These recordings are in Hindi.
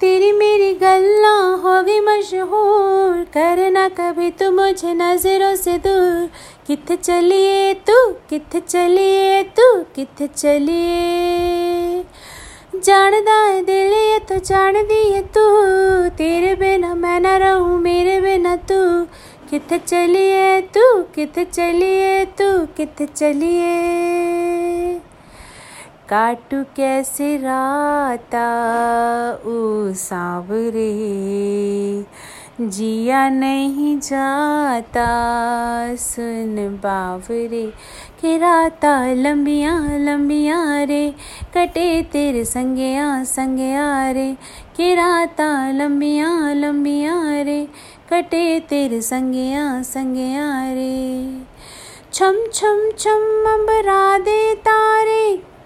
तेरी मेरी गल्ला होगी मशहूर। करना कभी तू मुझे नज़रों से दूर। कित चलिए तू, कित चलिए तू, कित चलिए। जानदा है दिल ये तो जान दी है तू। तेरे बिना मैं न रहूँ, मेरे बिना तू। कित चलिए तू, कित चलिए तू, कित चलिए। काटू कैसे राता ओ सावरे। जिया नहीं जाता, सुन बावरे। के राता लंबिया लंबिया रे, कटे तेरे संगया संगया रे। के राता लंबिया लंबिया रे, कटे तेरे संगया संगया रे। छम छम छम अबरा दे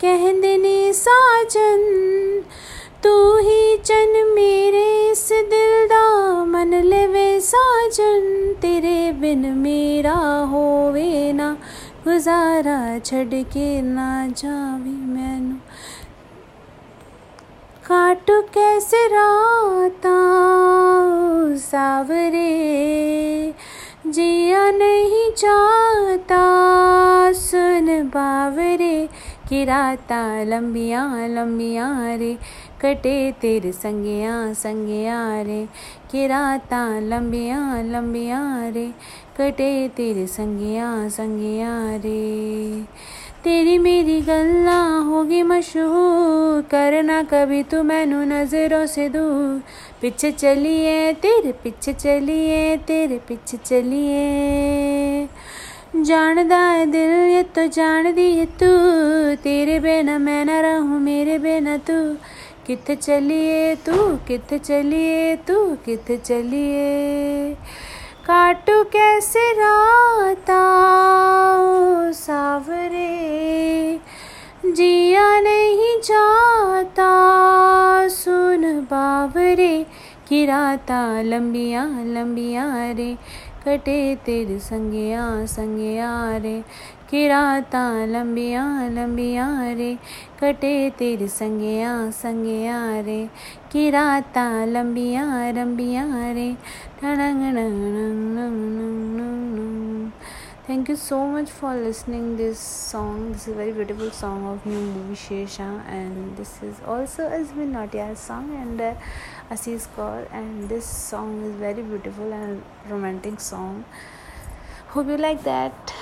तारे कहने साजन, तू ही चन मेरे इस दिल दा मन लेवे साजन, तेरे बिन मेरा होवे ना, गुजारा छड़ के ना जावी मैनू। काटू कैसे राता, सावरे, जिया नहीं जाता कि राता लंबिया लंबिया रे। कटे तेरे संगिया संगिया रे। कि राता लंबिया लंबिया रे। कटे तेरे संगिया संगिया रे। तेरी मेरी गल्ला होगी मशहूर। करना कभी तू मैनू नज़रों से दूर। पीछे चलिए, तेरे पीछे चलिए, तेरे पीछे चलिए। जानदा है दिल, ये तो जान दी है तू। तेरे बिना मैं ना रहूँ, मेरे बिना तू। कित चलिए तू कित चलिए तू कित चलिए? काटू कैसे राता सावरे? जिया नहीं जाता सुन बावरे। कि राता लंबिया लंबिया रे। कटे तेरे संगिया संगिया रे। कि राता लंबिया लंबिया रे। कटे तेरे संगिया संगिया रे। कि राता लंबिया लंबिया रे। Thank you so much for listening this song. This is a very beautiful song of new movie Shesha and this is also Azmin Nautia's song and uh, Assis Kaur and this song is very beautiful and romantic song. Hope you like that.